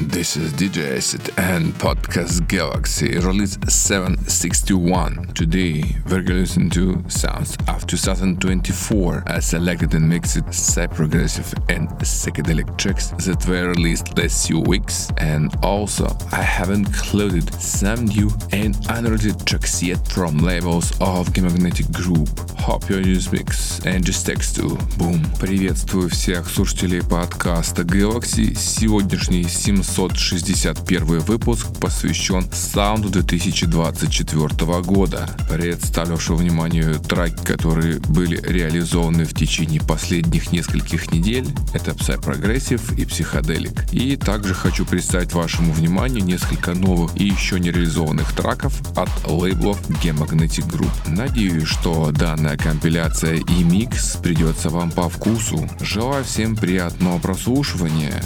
This is DJ Acid and Podcast Galaxy, release 761. Today, we're gonna listen to sounds of 2024, I selected and mixed psy progressive and psychedelic tracks that were released last few weeks, and also I have included some new and unreleased tracks yet from labels of Magnetic Group. Hope you use mix and just text to boom. Приветствую всех слушателей подкаста Galaxy. Сегодняшний 700 761 выпуск посвящен саунду 2024 года. Представлю вашему вниманию треки, которые были реализованы в течение последних нескольких недель. Это Psy Progressive и Psychedelic. И также хочу представить вашему вниманию несколько новых и еще не реализованных треков от лейблов Gemagnetic Group. Надеюсь, что данная компиляция и микс придется вам по вкусу. Желаю всем приятного прослушивания.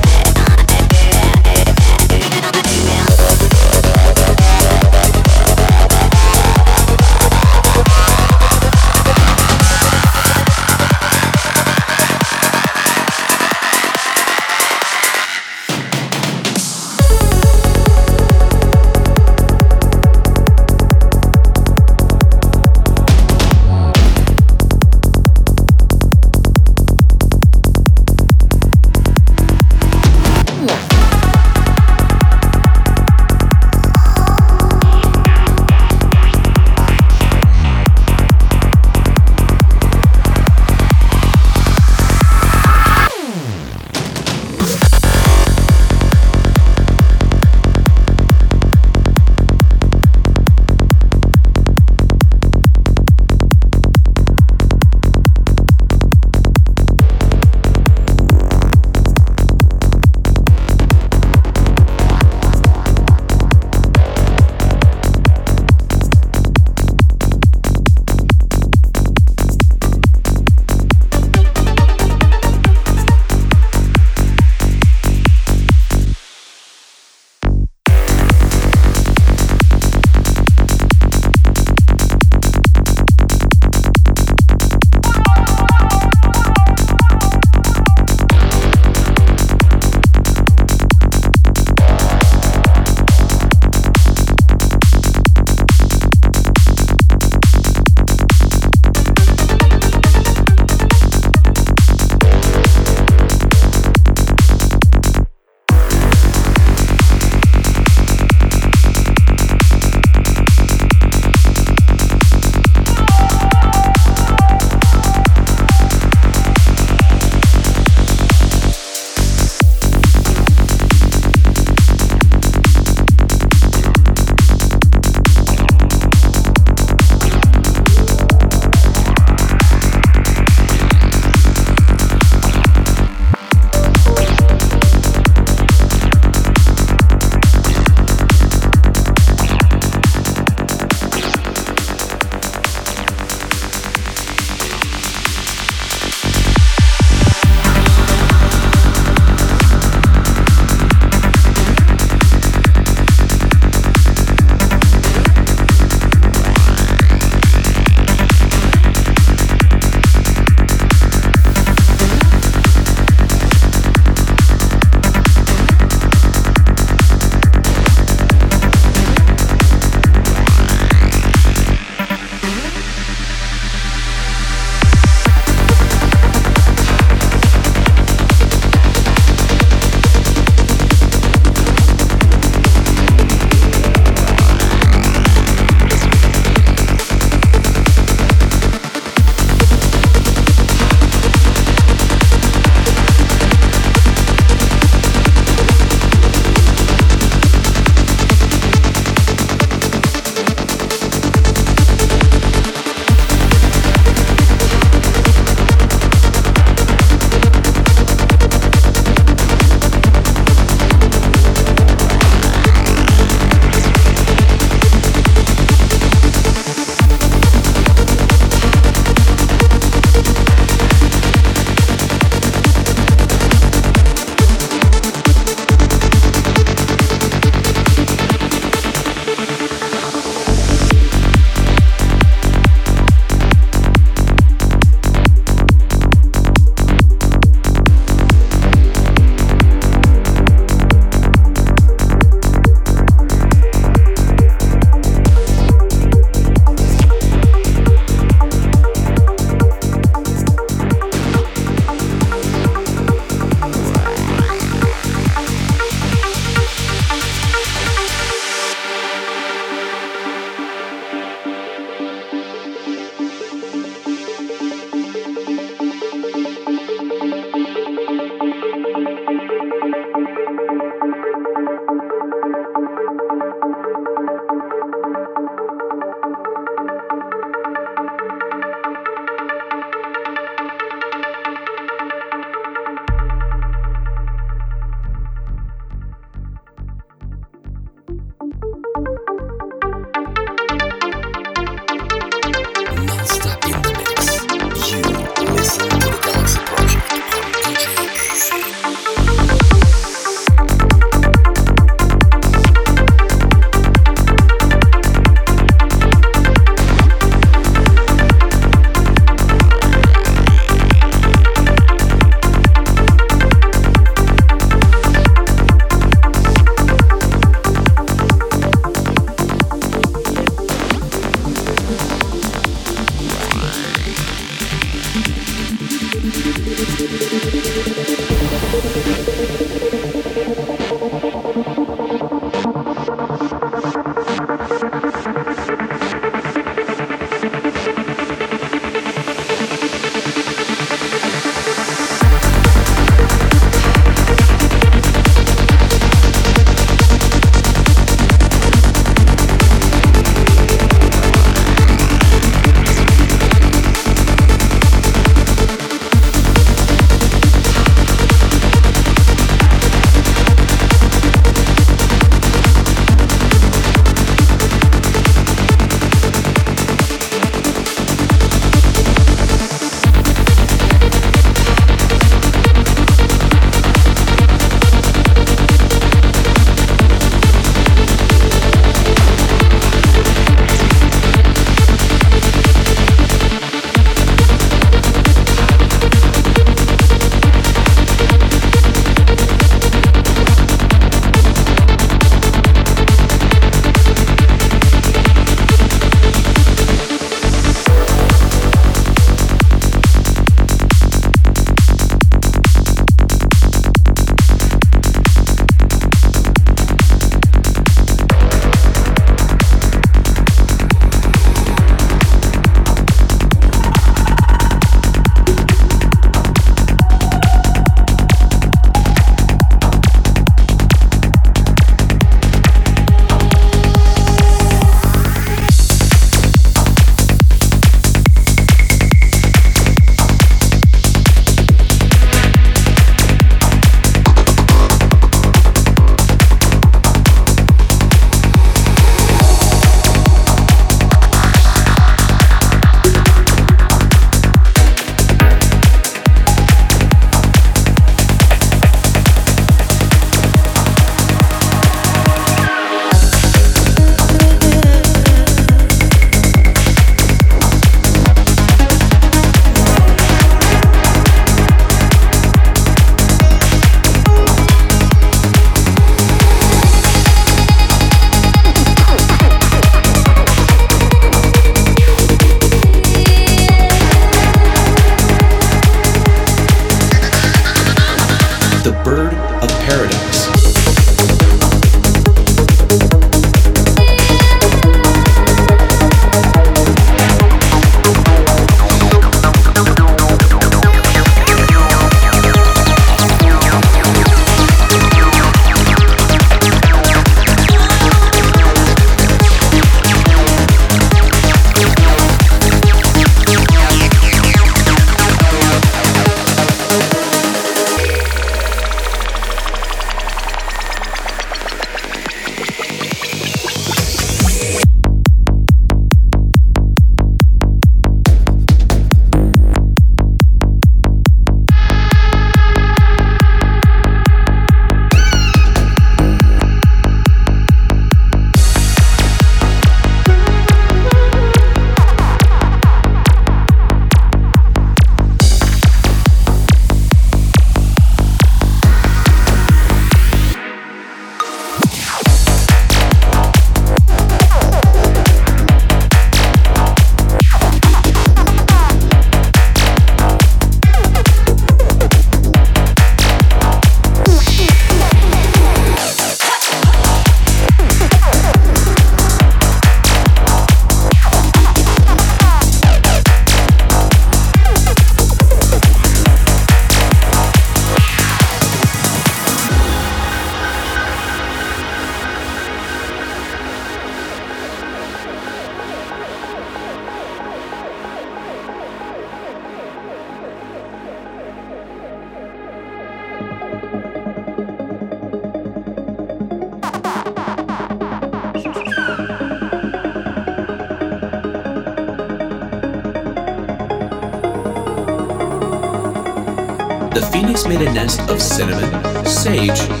of cinnamon, sage,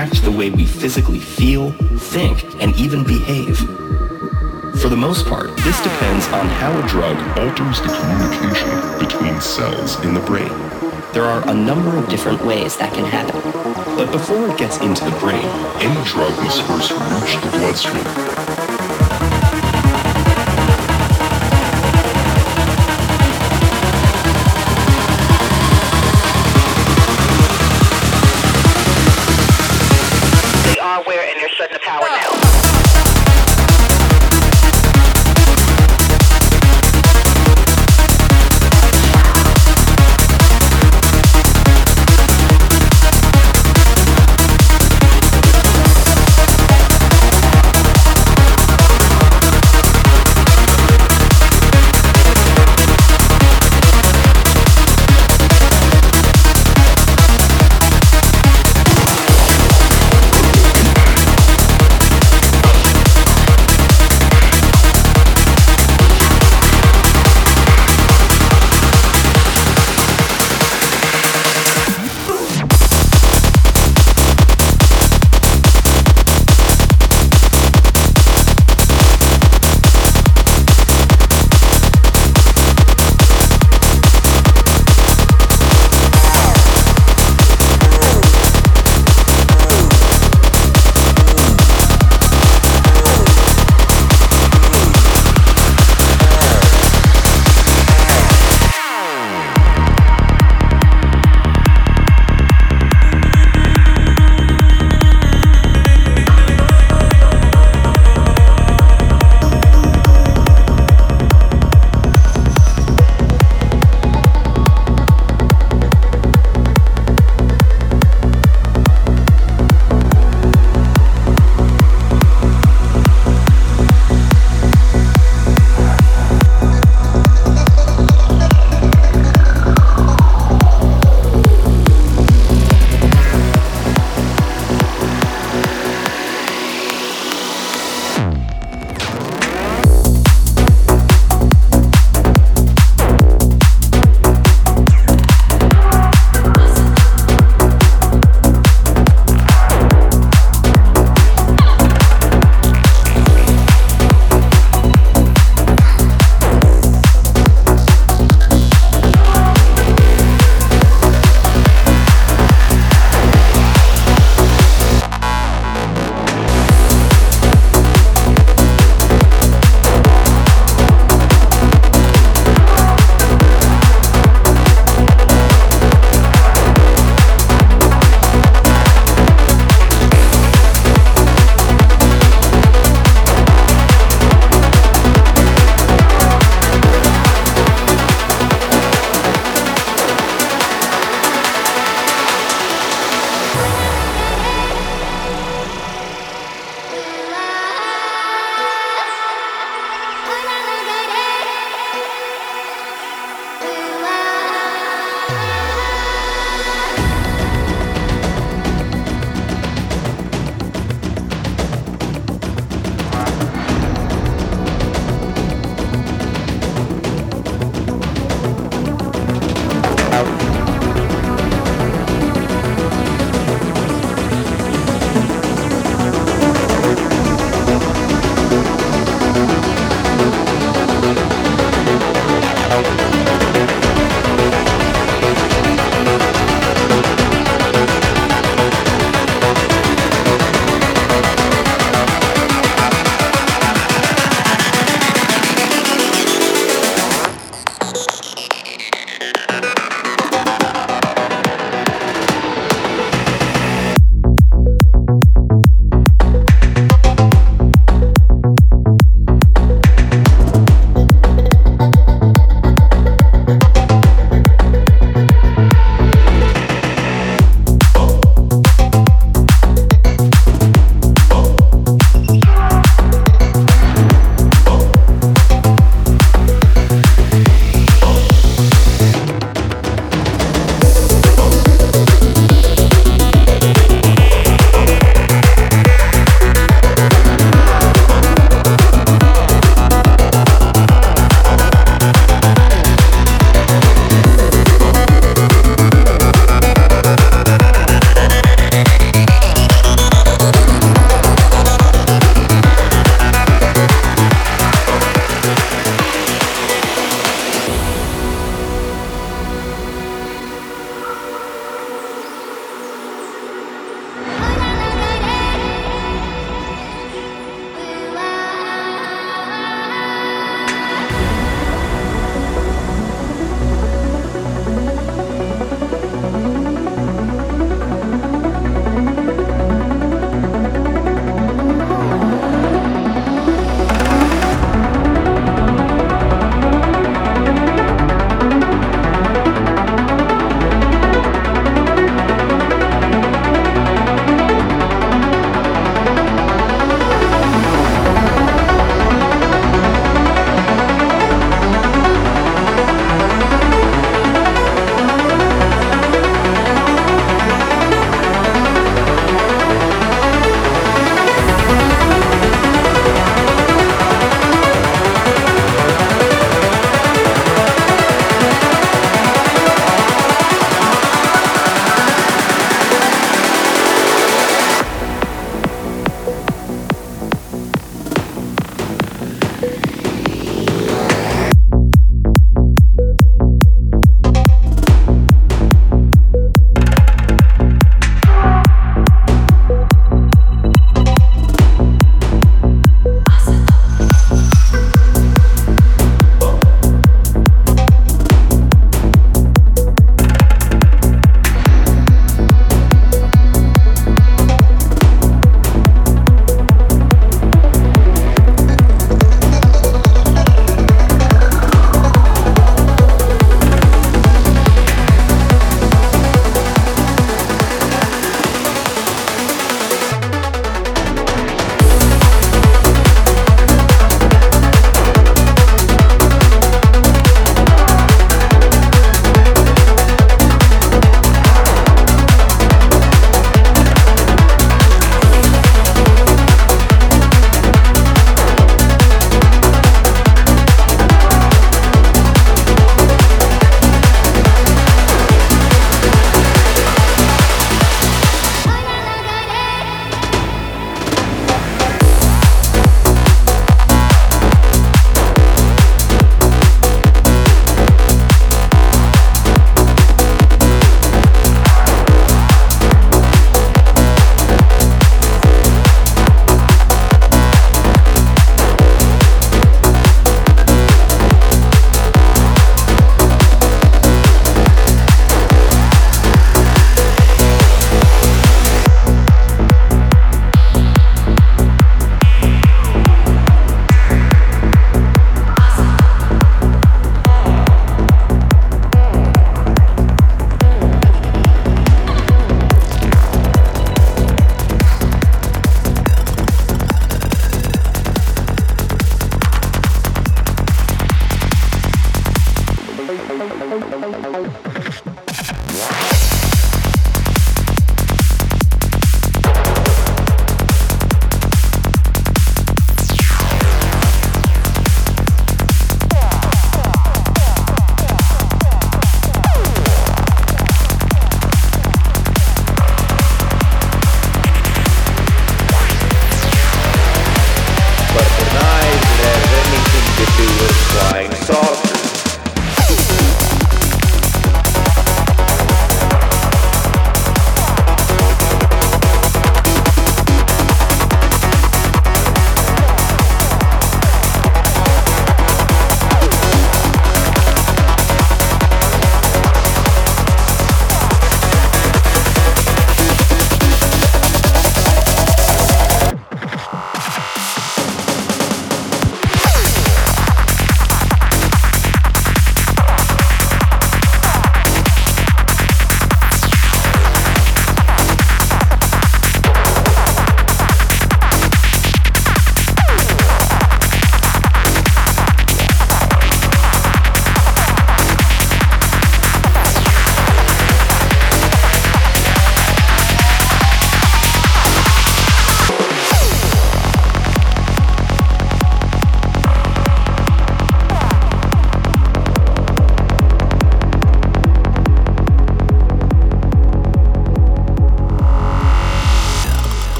impact the way we physically feel, think, and even behave? For the most part, this depends on how a drug alters the communication between cells in the brain. There are a number of different ways that can happen. But before it gets into the brain, any drug must first reach the bloodstream.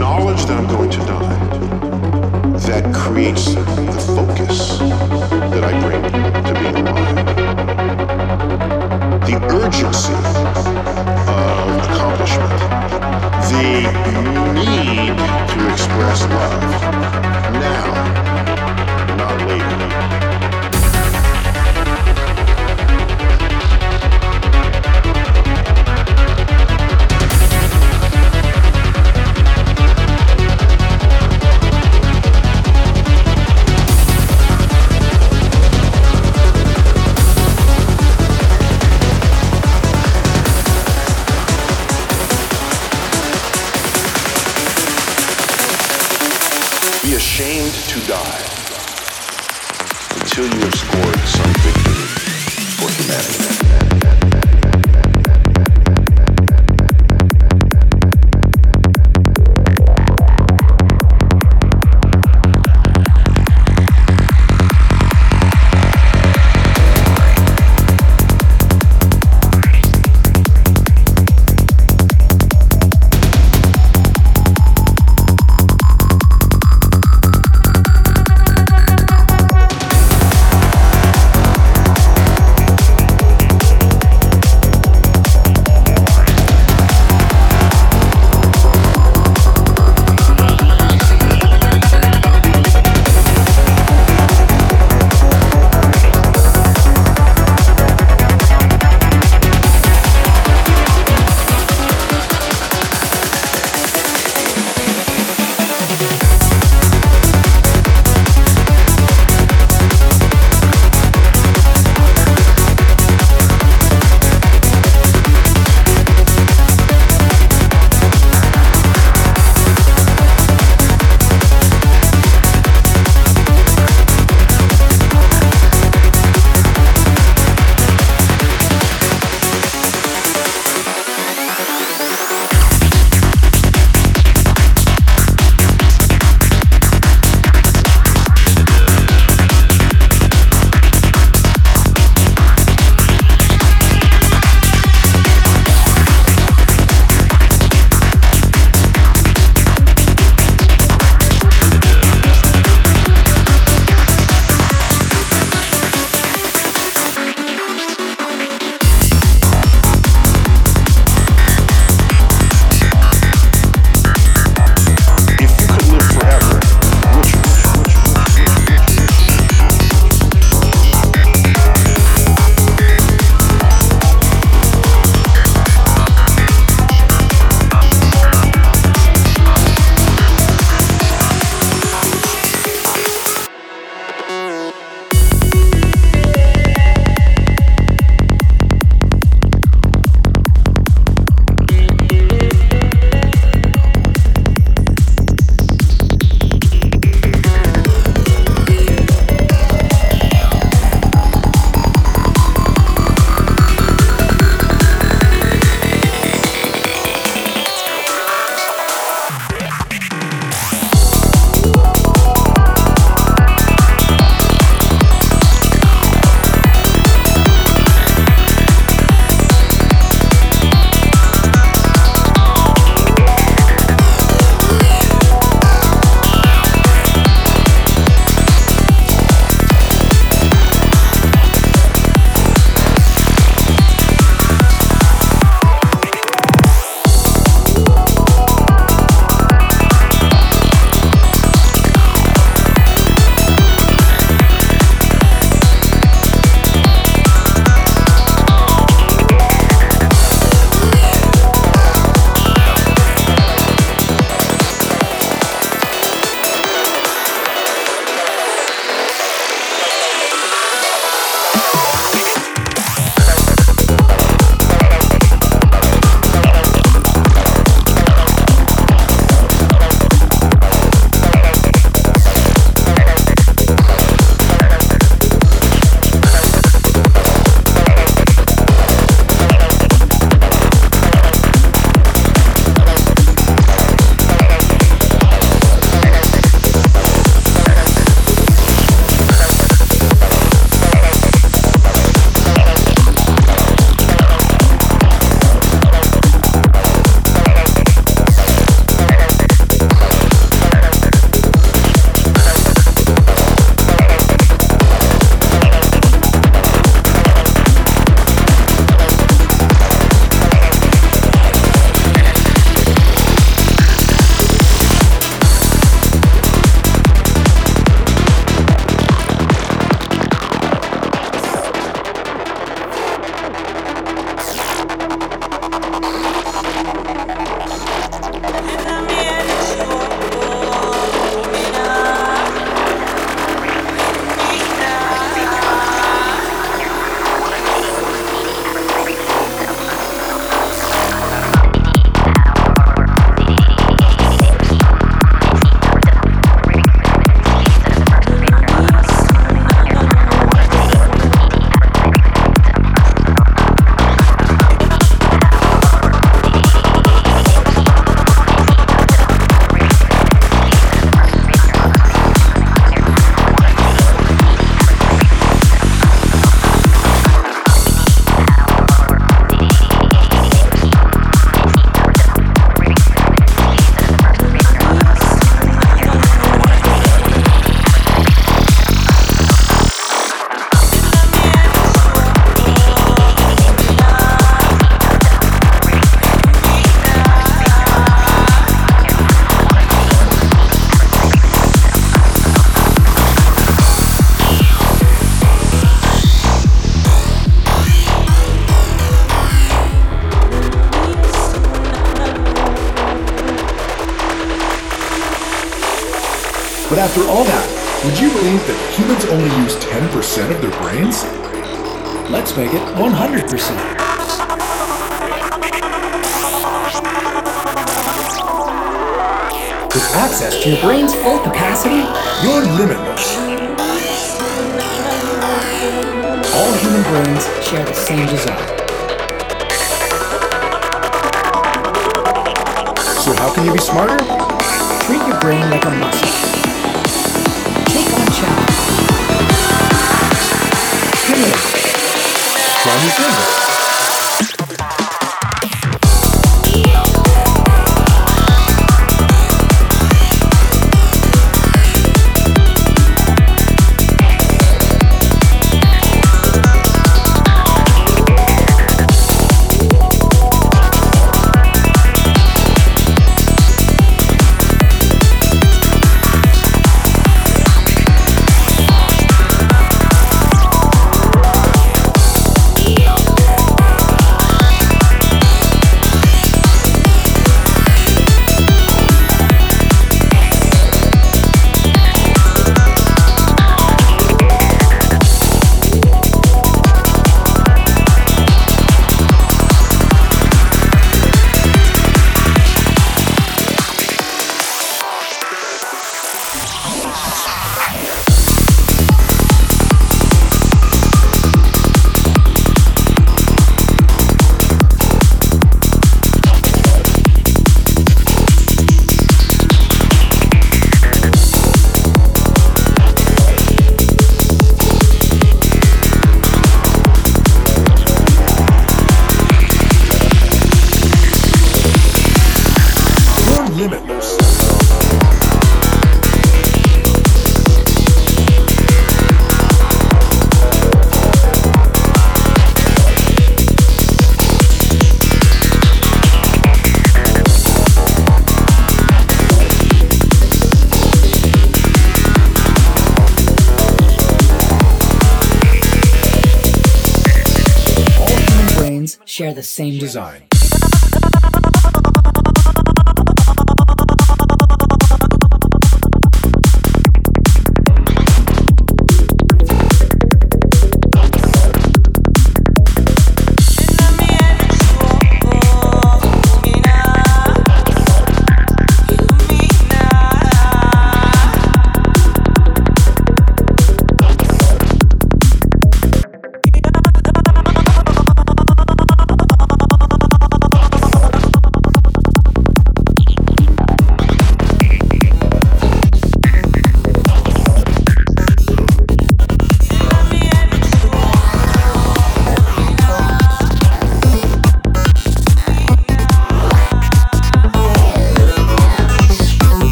Knowledge that I'm going to die that creates Não entendo. The same design.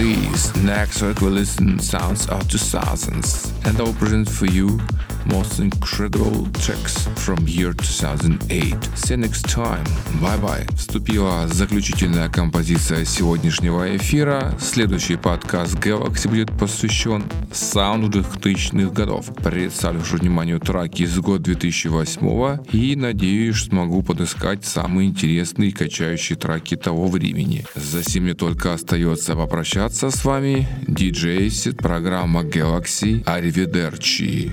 Release. Next week we listen sounds of 2000s and I will present for you most incredible tracks from year 2008. See you next time. Bye bye. Вступила заключительная композиция сегодняшнего эфира. Следующий подкаст Galaxy будет посвящен саунду 2000-х годов. Представлю вниманию траки из года 2008 и надеюсь, смогу подыскать самые интересные и качающие траки того времени. За сим мне только остается попрощаться с вами. DJ Acid, программа Galaxy. Аривидерчи.